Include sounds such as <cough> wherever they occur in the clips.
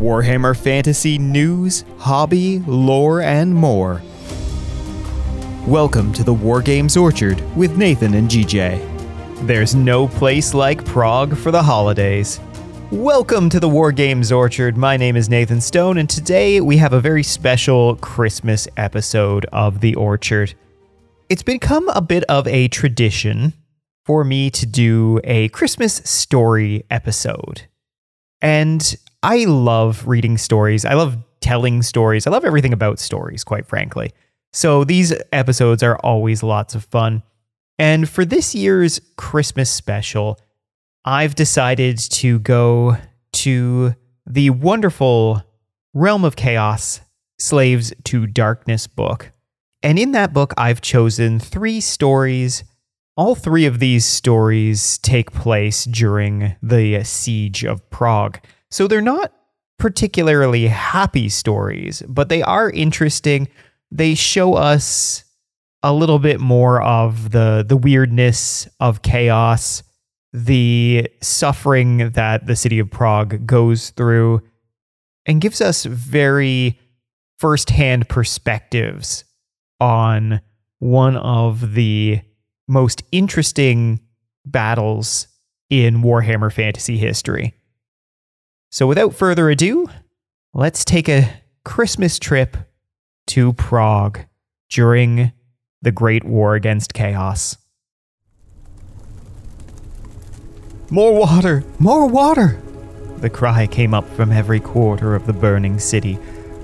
Warhammer Fantasy news, hobby, lore, and more. Welcome to the Wargames Orchard with Nathan and GJ. There's no place like Praag for the holidays. Welcome to the Wargames Orchard. My name is Nathan Stone, and today we have a very special Christmas episode of The Orchard. It's become a bit of a tradition for me to do a Christmas story episode. And I love reading stories. I love telling stories. I love everything about stories, quite frankly. So these episodes are always lots of fun. And for this year's Christmas special, I've decided to go to the wonderful Realm of Chaos Slaves to Darkness book. And in that book, I've chosen three stories. All three of these stories take place during the siege of Praag. So they're not particularly happy stories, but they are interesting. They show us a little bit more of the the weirdness of chaos, the suffering that the city of Praag goes through and gives us very firsthand perspectives on one of the most interesting battles in Warhammer Fantasy history. So, without further ado, let's take a Christmas trip to Praag during the Great War Against Chaos. More water! More water! The cry came up from every quarter of the burning city,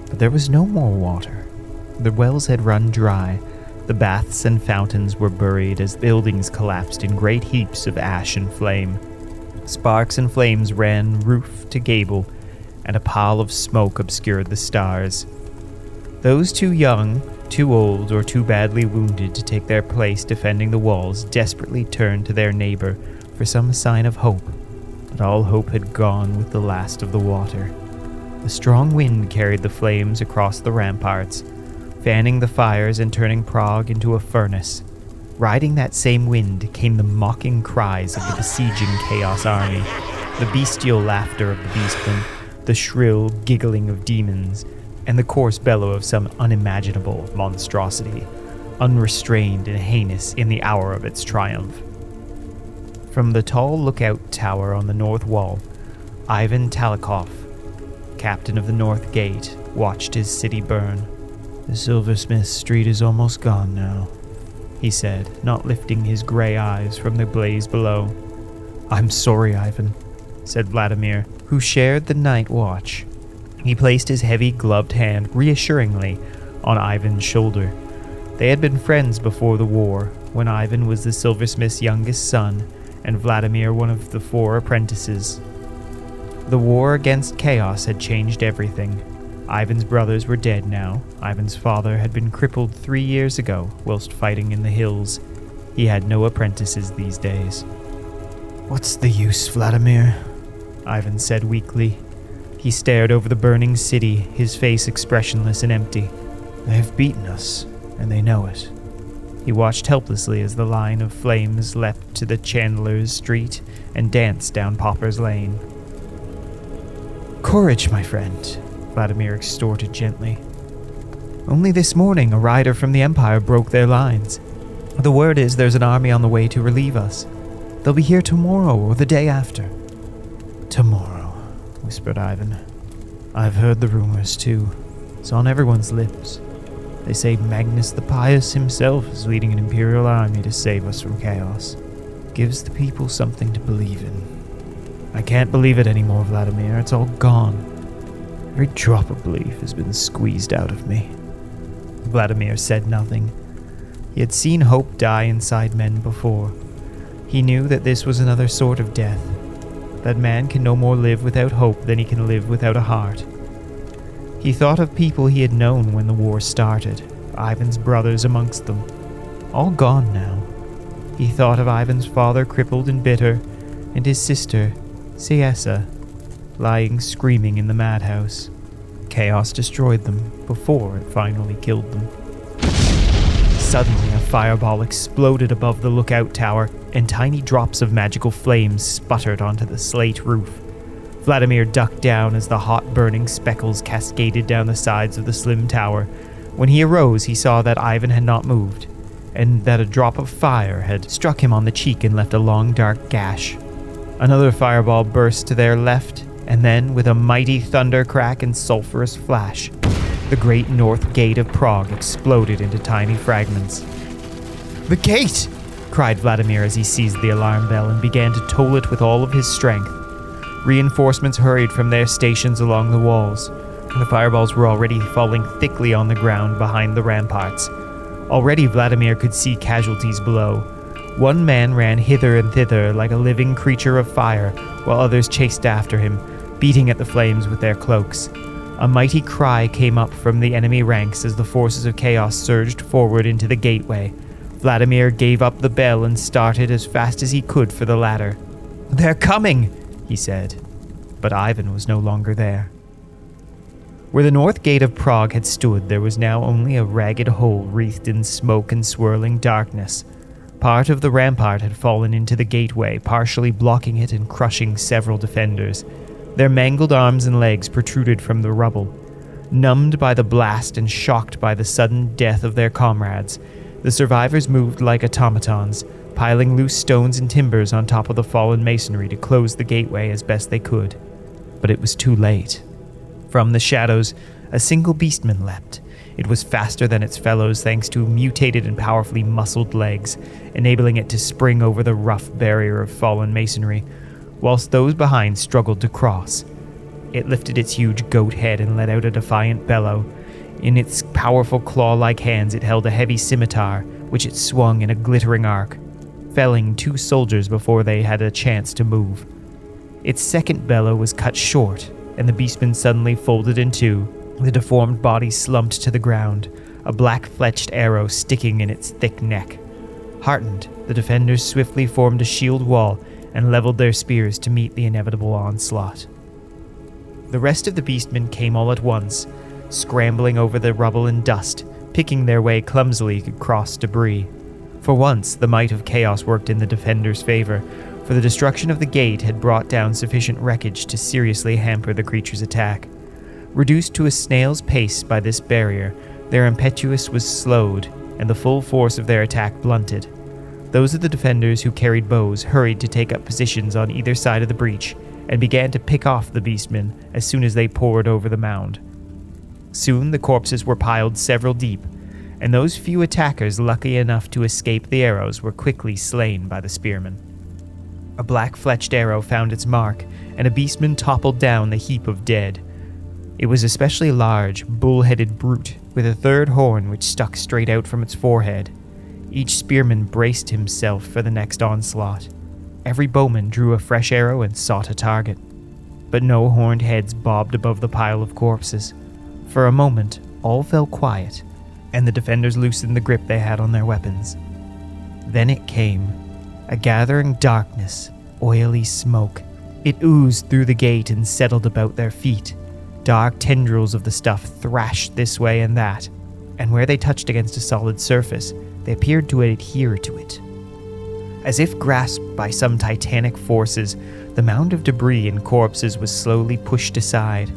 but there was no more water. The wells had run dry. The baths and fountains were buried as buildings collapsed in great heaps of ash and flame. Sparks and flames ran roof to gable, and a pall of smoke obscured the stars. Those too young, too old, or too badly wounded to take their place defending the walls desperately turned to their neighbor for some sign of hope, but all hope had gone with the last of the water. A strong wind carried the flames across the ramparts, fanning the fires and turning Praag into a furnace. Riding that same wind came the mocking cries of the besieging Chaos Army, the bestial laughter of the beastmen, the shrill giggling of demons, and the coarse bellow of some unimaginable monstrosity, unrestrained and heinous in the hour of its triumph. From the tall lookout tower on the north wall, Ivan Talikov, captain of the North Gate, watched his city burn. The silversmith street is almost gone now, he said, not lifting his gray eyes from the blaze below. I'm sorry, Ivan, said Vladimir, who shared the night watch. He placed his heavy gloved hand reassuringly on Ivan's shoulder. They had been friends before the war, when Ivan was the silversmith's youngest son and Vladimir one of the four apprentices. The war against chaos had changed everything. Ivan's brothers were dead now. Ivan's father had been crippled three years ago whilst fighting in the hills. He had no apprentices these days. What's the use, Vladimir? Ivan said weakly. He stared over the burning city, his face expressionless and empty. They have beaten us, and they know it. He watched helplessly as the line of flames leapt to the Chandler's Street and danced down Popper's Lane. Courage, my friend, Vladimir extorted gently. Only this morning, a rider from the Empire broke their lines. The word is there's an army on the way to relieve us. They'll be here tomorrow or the day after. Tomorrow, whispered Ivan. I've heard the rumors too. It's on everyone's lips. They say Magnus the Pious himself is leading an imperial army to save us from chaos. Gives the people something to believe in. I can't believe it anymore, Vladimir. It's all gone. Every drop of belief has been squeezed out of me. Vladimir said nothing. He had seen hope die inside men before. He knew that this was another sort of death, that man can no more live without hope than he can live without a heart. He thought of people he had known when the war started, Ivan's brothers amongst them, all gone now. He thought of Ivan's father crippled and bitter, and his sister, Siesa, lying screaming in the madhouse. Chaos destroyed them before it finally killed them. Suddenly, a fireball exploded above the lookout tower, and tiny drops of magical flames sputtered onto the slate roof. Vladimir ducked down as the hot burning speckles cascaded down the sides of the slim tower. When he arose, he saw that Ivan had not moved, and that a drop of fire had struck him on the cheek and left a long dark gash. Another fireball burst to their left, and then, with a mighty thunder crack and sulphurous flash, the great north gate of Praag exploded into tiny fragments. The gate! cried Vladimir as he seized the alarm bell and began to toll it with all of his strength. Reinforcements hurried from their stations along the walls. The fireballs were already falling thickly on the ground behind the ramparts. Already Vladimir could see casualties below. One man ran hither and thither like a living creature of fire, while others chased after him, beating at the flames with their cloaks. A mighty cry came up from the enemy ranks as the forces of chaos surged forward into the gateway. Vladimir gave up the bell and started as fast as he could for the ladder. They're coming! he said. But Ivan was no longer there. Where the north gate of Praag had stood, there was now only a ragged hole wreathed in smoke and swirling darkness. Part of the rampart had fallen into the gateway, partially blocking it and crushing several defenders. Their mangled arms and legs protruded from the rubble. Numbed by the blast and shocked by the sudden death of their comrades, the survivors moved like automatons, piling loose stones and timbers on top of the fallen masonry to close the gateway as best they could. But it was too late. From the shadows, a single beastman leapt. It was faster than its fellows thanks to mutated and powerfully muscled legs, enabling it to spring over the rough barrier of fallen masonry, whilst those behind struggled to cross. It lifted its huge goat head and let out a defiant bellow. In its powerful claw like hands, it held a heavy scimitar, which it swung in a glittering arc felling two soldiers before they had a chance to move. Its second bellow was cut short, and the beastman suddenly folded in two, the deformed body slumped to the ground, a black fletched arrow sticking in its thick neck. Heartened, the defenders swiftly formed a shield wall and leveled their spears to meet the inevitable onslaught. The rest of the beastmen came all at once, scrambling over the rubble and dust, picking their way clumsily across debris. For once, the might of chaos worked in the defenders' favor, for the destruction of the gate had brought down sufficient wreckage to seriously hamper the creature's attack. Reduced to a snail's pace by this barrier, their impetus was slowed, and the full force of their attack blunted. Those of the defenders who carried bows hurried to take up positions on either side of the breach and began to pick off the beastmen as soon as they poured over the mound. Soon the corpses were piled several deep, and those few attackers lucky enough to escape the arrows were quickly slain by the spearmen. A black fletched arrow found its mark, and a beastman toppled down the heap of dead. It was especially large, bull headed brute, with a third horn which stuck straight out from its forehead. Each spearman braced himself for the next onslaught. Every bowman drew a fresh arrow and sought a target. But no horned heads bobbed above the pile of corpses. For a moment, all fell quiet and the defenders loosened the grip they had on their weapons. Then it came a gathering darkness, oily smoke. It oozed through the gate and settled about their feet. Dark tendrils of the stuff thrashed this way and that, and where they touched against a solid surface, they appeared to adhere to it. As if grasped by some titanic forces, the mound of debris and corpses was slowly pushed aside.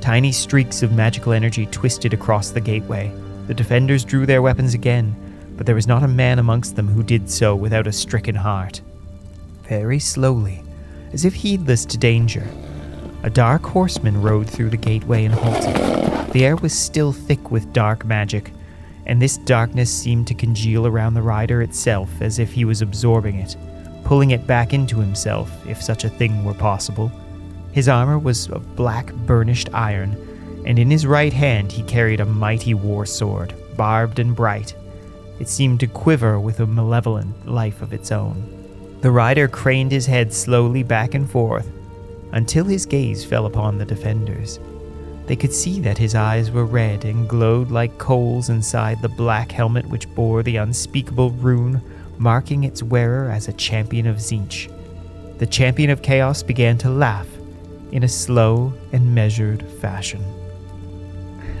Tiny streaks of magical energy twisted across the gateway, the defenders drew their weapons again, but there was not a man amongst them who did so without a stricken heart. Very slowly, as if heedless to danger, a dark horseman rode through the gateway and halted. The air was still thick with dark magic, and this darkness seemed to congeal around the rider itself as if he was absorbing it, pulling it back into himself, if such a thing were possible. His armor was of black burnished iron, and in his right hand he carried a mighty war sword, barbed and bright. It seemed to quiver with a malevolent life of its own. The rider craned his head slowly back and forth until his gaze fell upon the defenders. They could see that his eyes were red and glowed like coals inside the black helmet which bore the unspeakable rune marking its wearer as a champion of Tzeentch. The champion of chaos began to laugh in a slow and measured fashion. <laughs>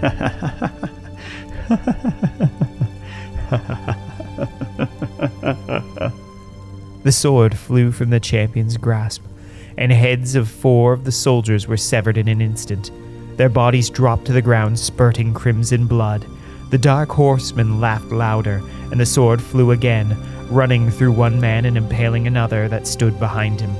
the sword flew from the champion's grasp, and heads of four of the soldiers were severed in an instant. Their bodies dropped to the ground, spurting crimson blood. The dark horseman laughed louder, and the sword flew again, running through one man and impaling another that stood behind him.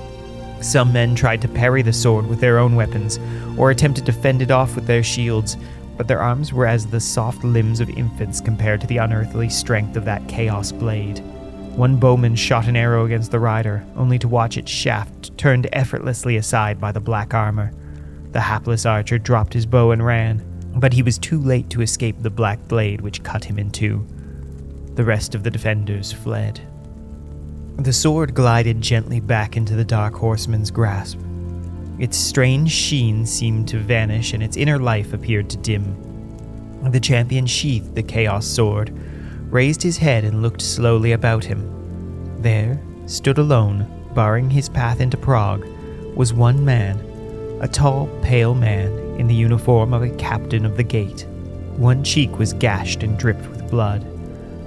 Some men tried to parry the sword with their own weapons, or attempted to fend it off with their shields, but their arms were as the soft limbs of infants compared to the unearthly strength of that chaos blade. One bowman shot an arrow against the rider, only to watch its shaft turned effortlessly aside by the black armor. The hapless archer dropped his bow and ran, but he was too late to escape the black blade which cut him in two. The rest of the defenders fled. The sword glided gently back into the dark horseman's grasp. Its strange sheen seemed to vanish, and its inner life appeared to dim. The champion sheathed the chaos sword, raised his head, and looked slowly about him. There stood alone, barring his path into Praag, was one man, a tall, pale man in the uniform of a captain of the gate. One cheek was gashed and dripped with blood.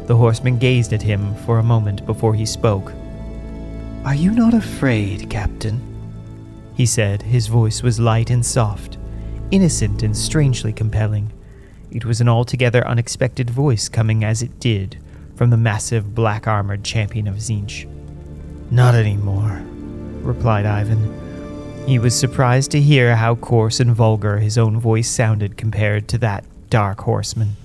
The horseman gazed at him for a moment before he spoke. Are you not afraid, Captain? He said. His voice was light and soft, innocent and strangely compelling. It was an altogether unexpected voice coming as it did from the massive black armored champion of Tzeentch. Not anymore, replied Ivan. He was surprised to hear how coarse and vulgar his own voice sounded compared to that dark horseman.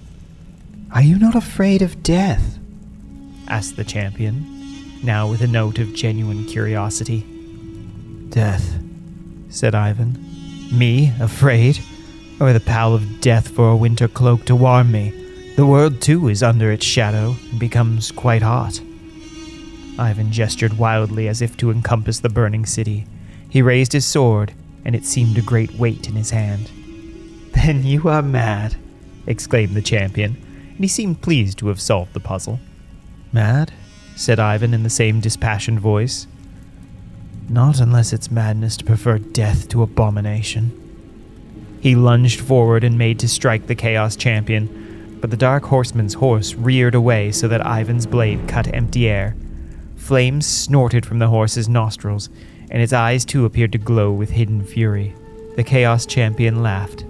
Are you not afraid of death? asked the champion now with a note of genuine curiosity. Death, said Ivan. Me, afraid? Or the pall of death for a winter cloak to warm me? The world, too, is under its shadow and becomes quite hot. Ivan gestured wildly as if to encompass the burning city. He raised his sword, and it seemed a great weight in his hand. <laughs> Then you are mad, exclaimed the champion, and he seemed pleased to have solved the puzzle. Mad? said Ivan in the same dispassioned voice. Not unless it's madness to prefer death to abomination. He lunged forward and made to strike the Chaos Champion, but the Dark Horseman's horse reared away so that Ivan's blade cut empty air. Flames snorted from the horse's nostrils, and its eyes too appeared to glow with hidden fury. The Chaos Champion laughed.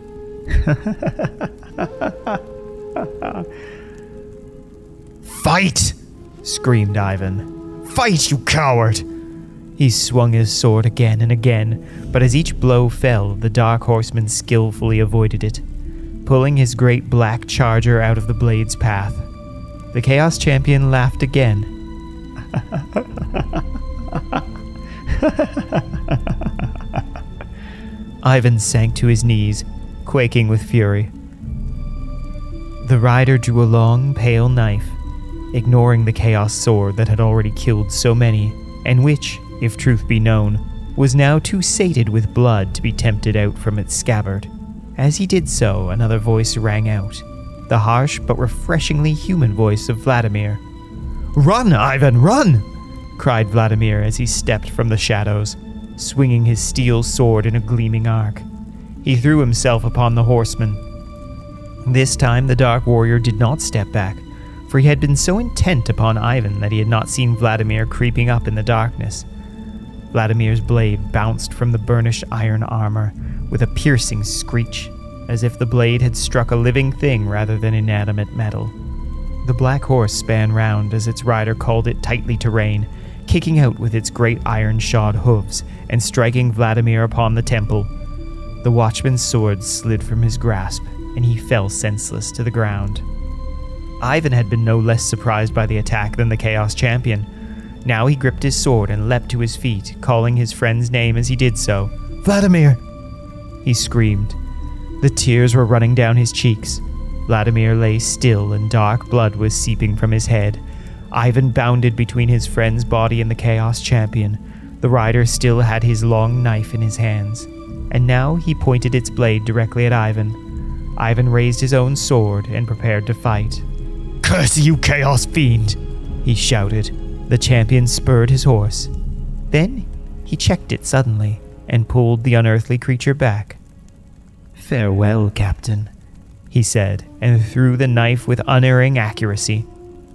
<laughs> Fight! screamed Ivan. Fight, you coward! He swung his sword again and again, but as each blow fell, the dark horseman skillfully avoided it, pulling his great black charger out of the blade's path. The Chaos Champion laughed again. <laughs> <laughs> Ivan sank to his knees, quaking with fury. The rider drew a long, pale knife ignoring the Chaos Sword that had already killed so many, and which, if truth be known, was now too sated with blood to be tempted out from its scabbard. As he did so, another voice rang out the harsh but refreshingly human voice of Vladimir. Run, Ivan, run! Cried Vladimir as he stepped from the shadows, swinging his steel sword in a gleaming arc. He threw himself upon the horseman. This time the Dark Warrior did not step back, for he had been so intent upon Ivan that he had not seen Vladimir creeping up in the darkness. Vladimir's blade bounced from the burnished iron armor with a piercing screech, as if the blade had struck a living thing rather than inanimate metal. The black horse span round as its rider called it tightly to rein, kicking out with its great iron shod hooves and striking Vladimir upon the temple. The watchman's sword slid from his grasp, and he fell senseless to the ground. Ivan had been no less surprised by the attack than the Chaos Champion. Now he gripped his sword and leapt to his feet, calling his friend's name as he did so. Vladimir! He screamed. The tears were running down his cheeks. Vladimir lay still and dark blood was seeping from his head. Ivan bounded between his friend's body and the Chaos Champion. The rider still had his long knife in his hands, and now he pointed its blade directly at Ivan. Ivan raised his own sword and prepared to fight. Curse you, Chaos Fiend! he shouted. The champion spurred his horse. Then he checked it suddenly and pulled the unearthly creature back. Farewell, Captain, he said, and threw the knife with unerring accuracy.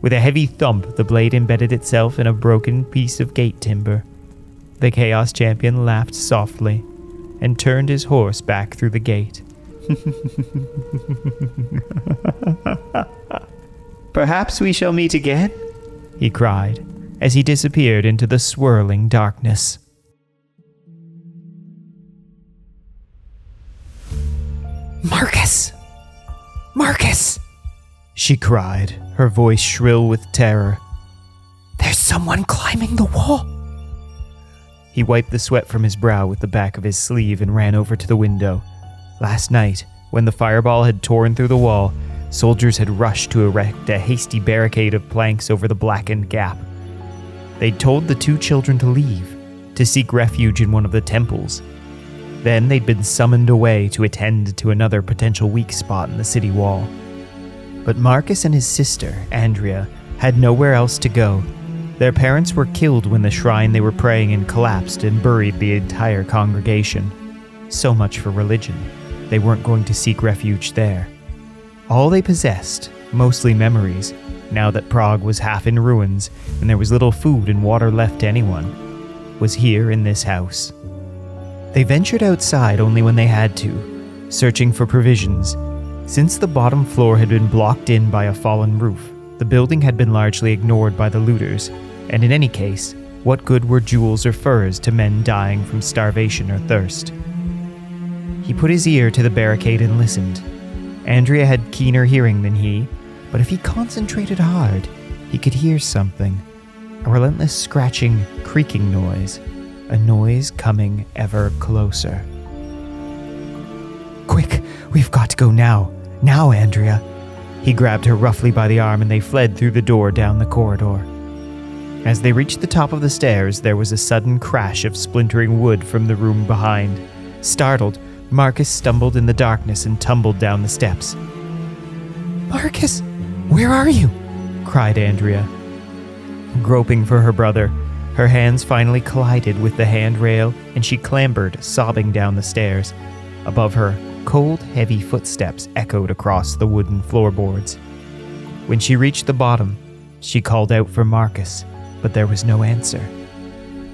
With a heavy thump, the blade embedded itself in a broken piece of gate timber. The Chaos Champion laughed softly and turned his horse back through the gate. <laughs> Perhaps we shall meet again, he cried as he disappeared into the swirling darkness. Marcus! Marcus! She cried, her voice shrill with terror. There's someone climbing the wall! He wiped the sweat from his brow with the back of his sleeve and ran over to the window. Last night, when the fireball had torn through the wall, soldiers had rushed to erect a hasty barricade of planks over the blackened gap. They'd told the two children to leave, to seek refuge in one of the temples. Then they'd been summoned away to attend to another potential weak spot in the city wall. But Marcus and his sister, Andrea, had nowhere else to go. Their parents were killed when the shrine they were praying in collapsed and buried the entire congregation. So much for religion. They weren't going to seek refuge there. All they possessed, mostly memories, now that Praag was half in ruins and there was little food and water left to anyone, was here in this house. They ventured outside only when they had to, searching for provisions since the bottom floor had been blocked in by a fallen roof, the building had been largely ignored by the looters, and in any case, what good were jewels or furs to men dying from starvation or thirst? He put his ear to the barricade and listened. Andrea had keener hearing than he, but if he concentrated hard, he could hear something a relentless scratching, creaking noise, a noise coming ever closer. We've got to go now. Now, Andrea. He grabbed her roughly by the arm and they fled through the door down the corridor. As they reached the top of the stairs, there was a sudden crash of splintering wood from the room behind. Startled, Marcus stumbled in the darkness and tumbled down the steps. Marcus, where are you? cried Andrea. Groping for her brother, her hands finally collided with the handrail and she clambered, sobbing down the stairs. Above her, Cold, heavy footsteps echoed across the wooden floorboards. When she reached the bottom, she called out for Marcus, but there was no answer.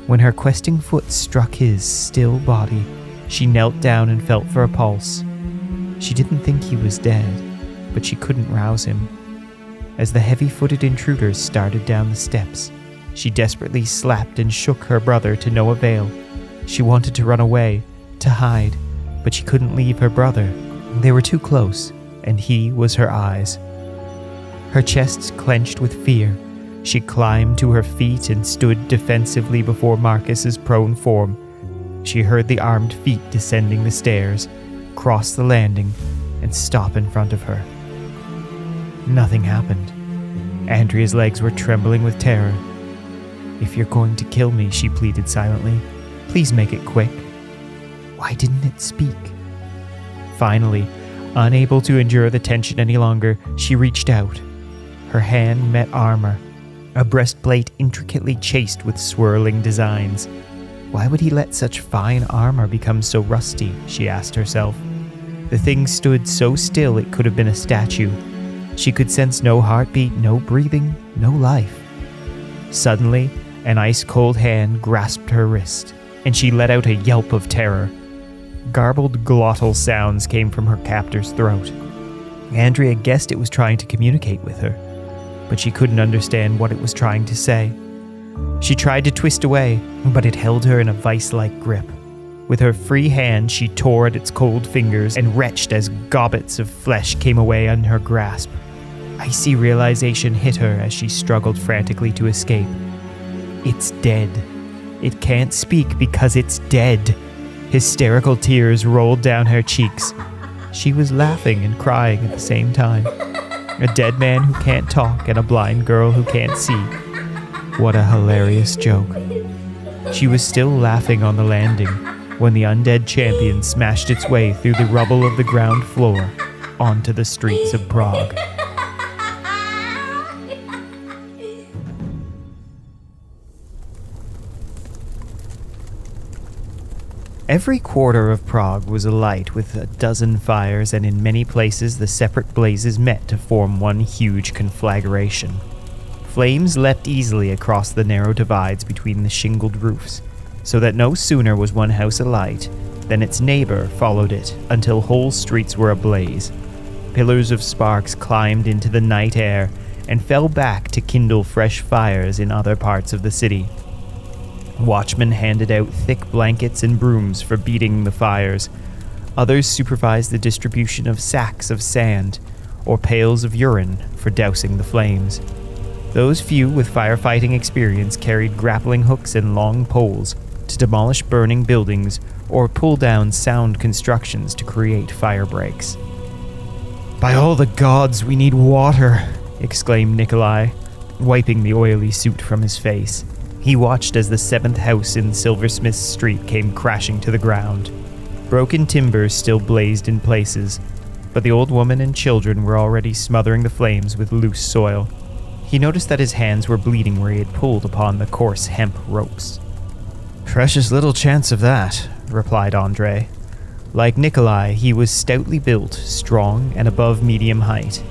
When her questing foot struck his still body, she knelt down and felt for a pulse. She didn't think he was dead, but she couldn't rouse him. As the heavy footed intruders started down the steps, she desperately slapped and shook her brother to no avail. She wanted to run away, to hide, but she couldn't leave her brother. They were too close, and he was her eyes. Her chest clenched with fear. She climbed to her feet and stood defensively before Marcus's prone form. She heard the armed feet descending the stairs, cross the landing, and stop in front of her. Nothing happened. Andrea's legs were trembling with terror. If you're going to kill me, she pleaded silently, please make it quick. Why didn't it speak? Finally, unable to endure the tension any longer, she reached out. Her hand met armor, a breastplate intricately chased with swirling designs. Why would he let such fine armor become so rusty? she asked herself. The thing stood so still it could have been a statue. She could sense no heartbeat, no breathing, no life. Suddenly, an ice cold hand grasped her wrist, and she let out a yelp of terror. Garbled glottal sounds came from her captor's throat. Andrea guessed it was trying to communicate with her, but she couldn't understand what it was trying to say. She tried to twist away, but it held her in a vice like grip. With her free hand, she tore at its cold fingers and retched as gobbets of flesh came away on her grasp. Icy realization hit her as she struggled frantically to escape. It's dead. It can't speak because it's dead. Hysterical tears rolled down her cheeks. She was laughing and crying at the same time. A dead man who can't talk and a blind girl who can't see. What a hilarious joke. She was still laughing on the landing when the undead champion smashed its way through the rubble of the ground floor onto the streets of Praag. Every quarter of Praag was alight with a dozen fires, and in many places the separate blazes met to form one huge conflagration. Flames leapt easily across the narrow divides between the shingled roofs, so that no sooner was one house alight than its neighbor followed it until whole streets were ablaze. Pillars of sparks climbed into the night air and fell back to kindle fresh fires in other parts of the city. Watchmen handed out thick blankets and brooms for beating the fires. Others supervised the distribution of sacks of sand or pails of urine for dousing the flames. Those few with firefighting experience carried grappling hooks and long poles to demolish burning buildings or pull down sound constructions to create fire breaks. By all the gods, we need water, exclaimed Nikolai, wiping the oily soot from his face. He watched as the seventh house in Silversmith Street came crashing to the ground. Broken timbers still blazed in places, but the old woman and children were already smothering the flames with loose soil. He noticed that his hands were bleeding where he had pulled upon the coarse hemp ropes. Precious little chance of that, replied Andre. Like Nikolai, he was stoutly built, strong, and above medium height.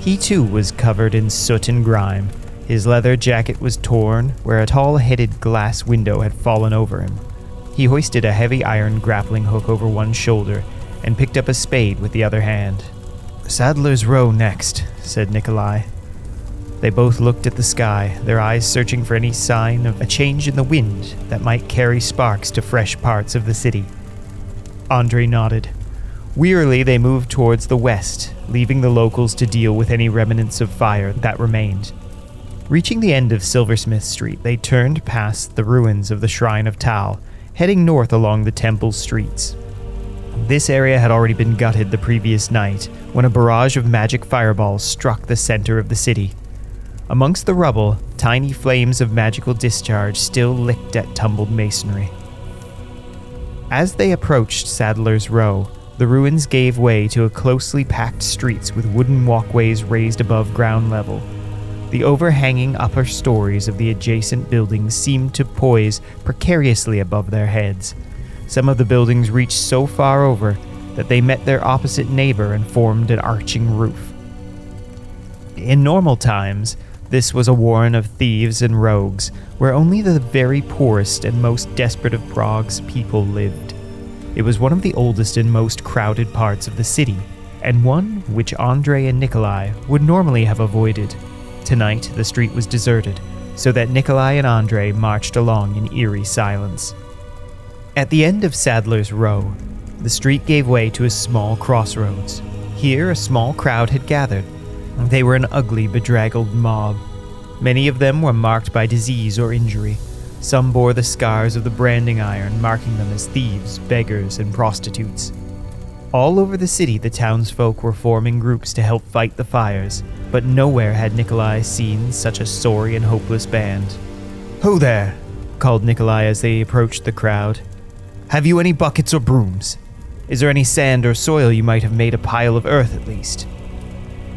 He too was covered in soot and grime. His leather jacket was torn, where a tall headed glass window had fallen over him. He hoisted a heavy iron grappling hook over one shoulder and picked up a spade with the other hand. Saddler's Row next, said Nikolai. They both looked at the sky, their eyes searching for any sign of a change in the wind that might carry sparks to fresh parts of the city. Andre nodded. Wearily, they moved towards the west, leaving the locals to deal with any remnants of fire that remained. Reaching the end of Silversmith Street, they turned past the ruins of the Shrine of Taal, heading north along the temple streets. This area had already been gutted the previous night when a barrage of magic fireballs struck the center of the city. Amongst the rubble, tiny flames of magical discharge still licked at tumbled masonry. As they approached Saddler's Row, the ruins gave way to a closely packed streets with wooden walkways raised above ground level. The overhanging upper stories of the adjacent buildings seemed to poise precariously above their heads. Some of the buildings reached so far over that they met their opposite neighbor and formed an arching roof. In normal times, this was a warren of thieves and rogues, where only the very poorest and most desperate of Praag's people lived. It was one of the oldest and most crowded parts of the city, and one which Andre and Nikolai would normally have avoided. Tonight, the street was deserted, so that Nikolai and Andre marched along in eerie silence. At the end of Saddler's Row, the street gave way to a small crossroads. Here, a small crowd had gathered. They were an ugly, bedraggled mob. Many of them were marked by disease or injury, some bore the scars of the branding iron, marking them as thieves, beggars, and prostitutes. All over the city, the townsfolk were forming groups to help fight the fires, but nowhere had Nikolai seen such a sorry and hopeless band. Who there? called Nikolai as they approached the crowd. Have you any buckets or brooms? Is there any sand or soil you might have made a pile of earth at least?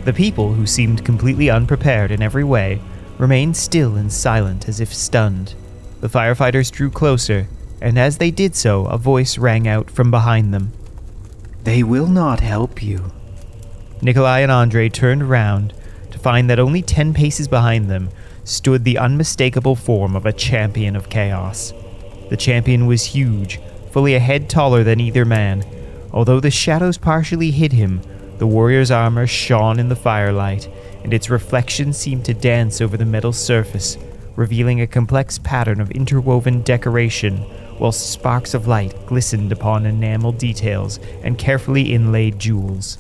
The people, who seemed completely unprepared in every way, remained still and silent as if stunned. The firefighters drew closer, and as they did so, a voice rang out from behind them. They will not help you. Nikolai and Andre turned around to find that only ten paces behind them stood the unmistakable form of a champion of chaos. The champion was huge, fully a head taller than either man. Although the shadows partially hid him, the warrior's armor shone in the firelight, and its reflection seemed to dance over the metal surface, revealing a complex pattern of interwoven decoration, while sparks of light glistened upon enameled details and carefully inlaid jewels.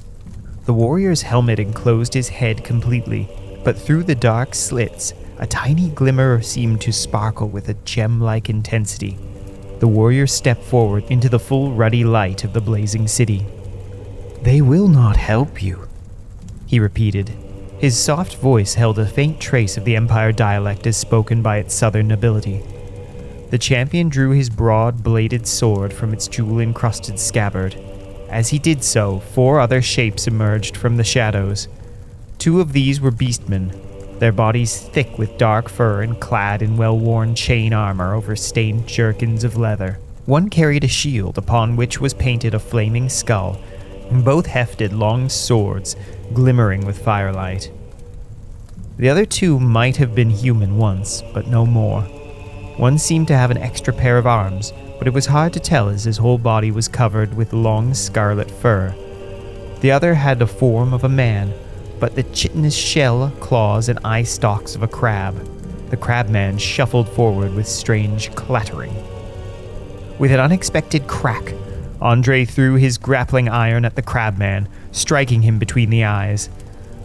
The warrior's helmet enclosed his head completely, but through the dark slits, a tiny glimmer seemed to sparkle with a gem like intensity. The warrior stepped forward into the full ruddy light of the blazing city. They will not help you, he repeated, his soft voice held a faint trace of the Empire dialect as spoken by its southern nobility. The champion drew his broad bladed sword from its jewel encrusted scabbard. As he did so, four other shapes emerged from the shadows. Two of these were beastmen, their bodies thick with dark fur and clad in well worn chain armor over stained jerkins of leather. One carried a shield upon which was painted a flaming skull, and both hefted long swords glimmering with firelight. The other two might have been human once, but no more. One seemed to have an extra pair of arms, but it was hard to tell as his whole body was covered with long scarlet fur. The other had the form of a man, but the chitinous shell, claws, and eye stalks of a crab. The crabman shuffled forward with strange clattering. With an unexpected crack, Andre threw his grappling iron at the crabman, striking him between the eyes.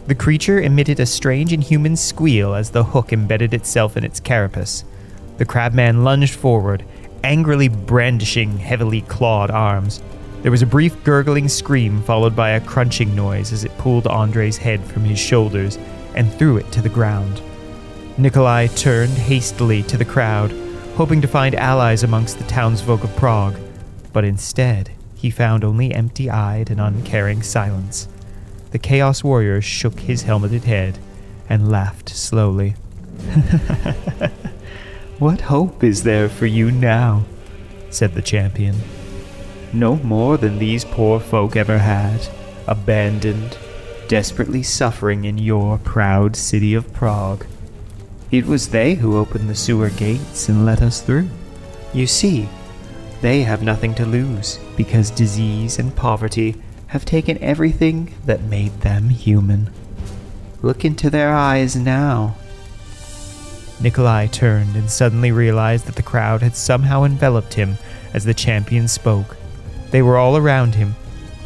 The creature emitted a strange inhuman squeal as the hook embedded itself in its carapace. The crabman lunged forward, angrily brandishing heavily clawed arms. There was a brief gurgling scream followed by a crunching noise as it pulled Andre's head from his shoulders and threw it to the ground. Nikolai turned hastily to the crowd, hoping to find allies amongst the townsfolk of Praag, but instead he found only empty eyed and uncaring silence. The Chaos Warrior shook his helmeted head and laughed slowly. <laughs> what hope is there for you now? said the champion. No more than these poor folk ever had, abandoned, desperately suffering in your proud city of Praag. It was they who opened the sewer gates and let us through. You see, they have nothing to lose because disease and poverty have taken everything that made them human. Look into their eyes now. Nikolai turned and suddenly realized that the crowd had somehow enveloped him as the champion spoke. They were all around him,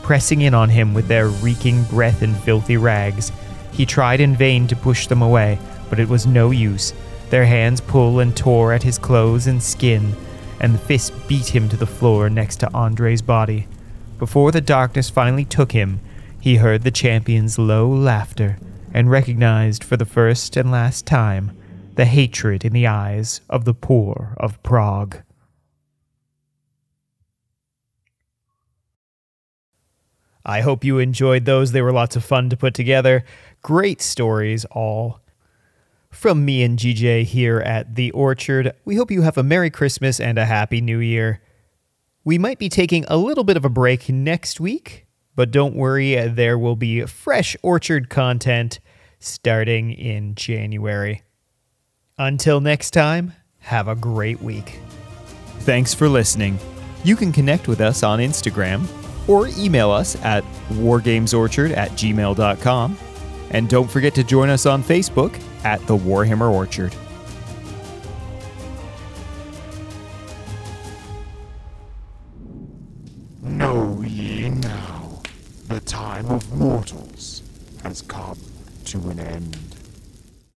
pressing in on him with their reeking breath and filthy rags. He tried in vain to push them away, but it was no use. Their hands pulled and tore at his clothes and skin, and the fists beat him to the floor next to Andre's body. Before the darkness finally took him, he heard the champion's low laughter and recognized for the first and last time the hatred in the eyes of the poor of Praag. I hope you enjoyed those. They were lots of fun to put together. Great stories, all. From me and GJ here at The Orchard, we hope you have a Merry Christmas and a Happy New Year. We might be taking a little bit of a break next week, but don't worry, there will be fresh Orchard content starting in January. Until next time, have a great week. Thanks for listening. You can connect with us on Instagram or email us at wargamesorchard at gmail.com. And don't forget to join us on Facebook at the Warhammer Orchard. Know ye now, the time of mortals has come to an end.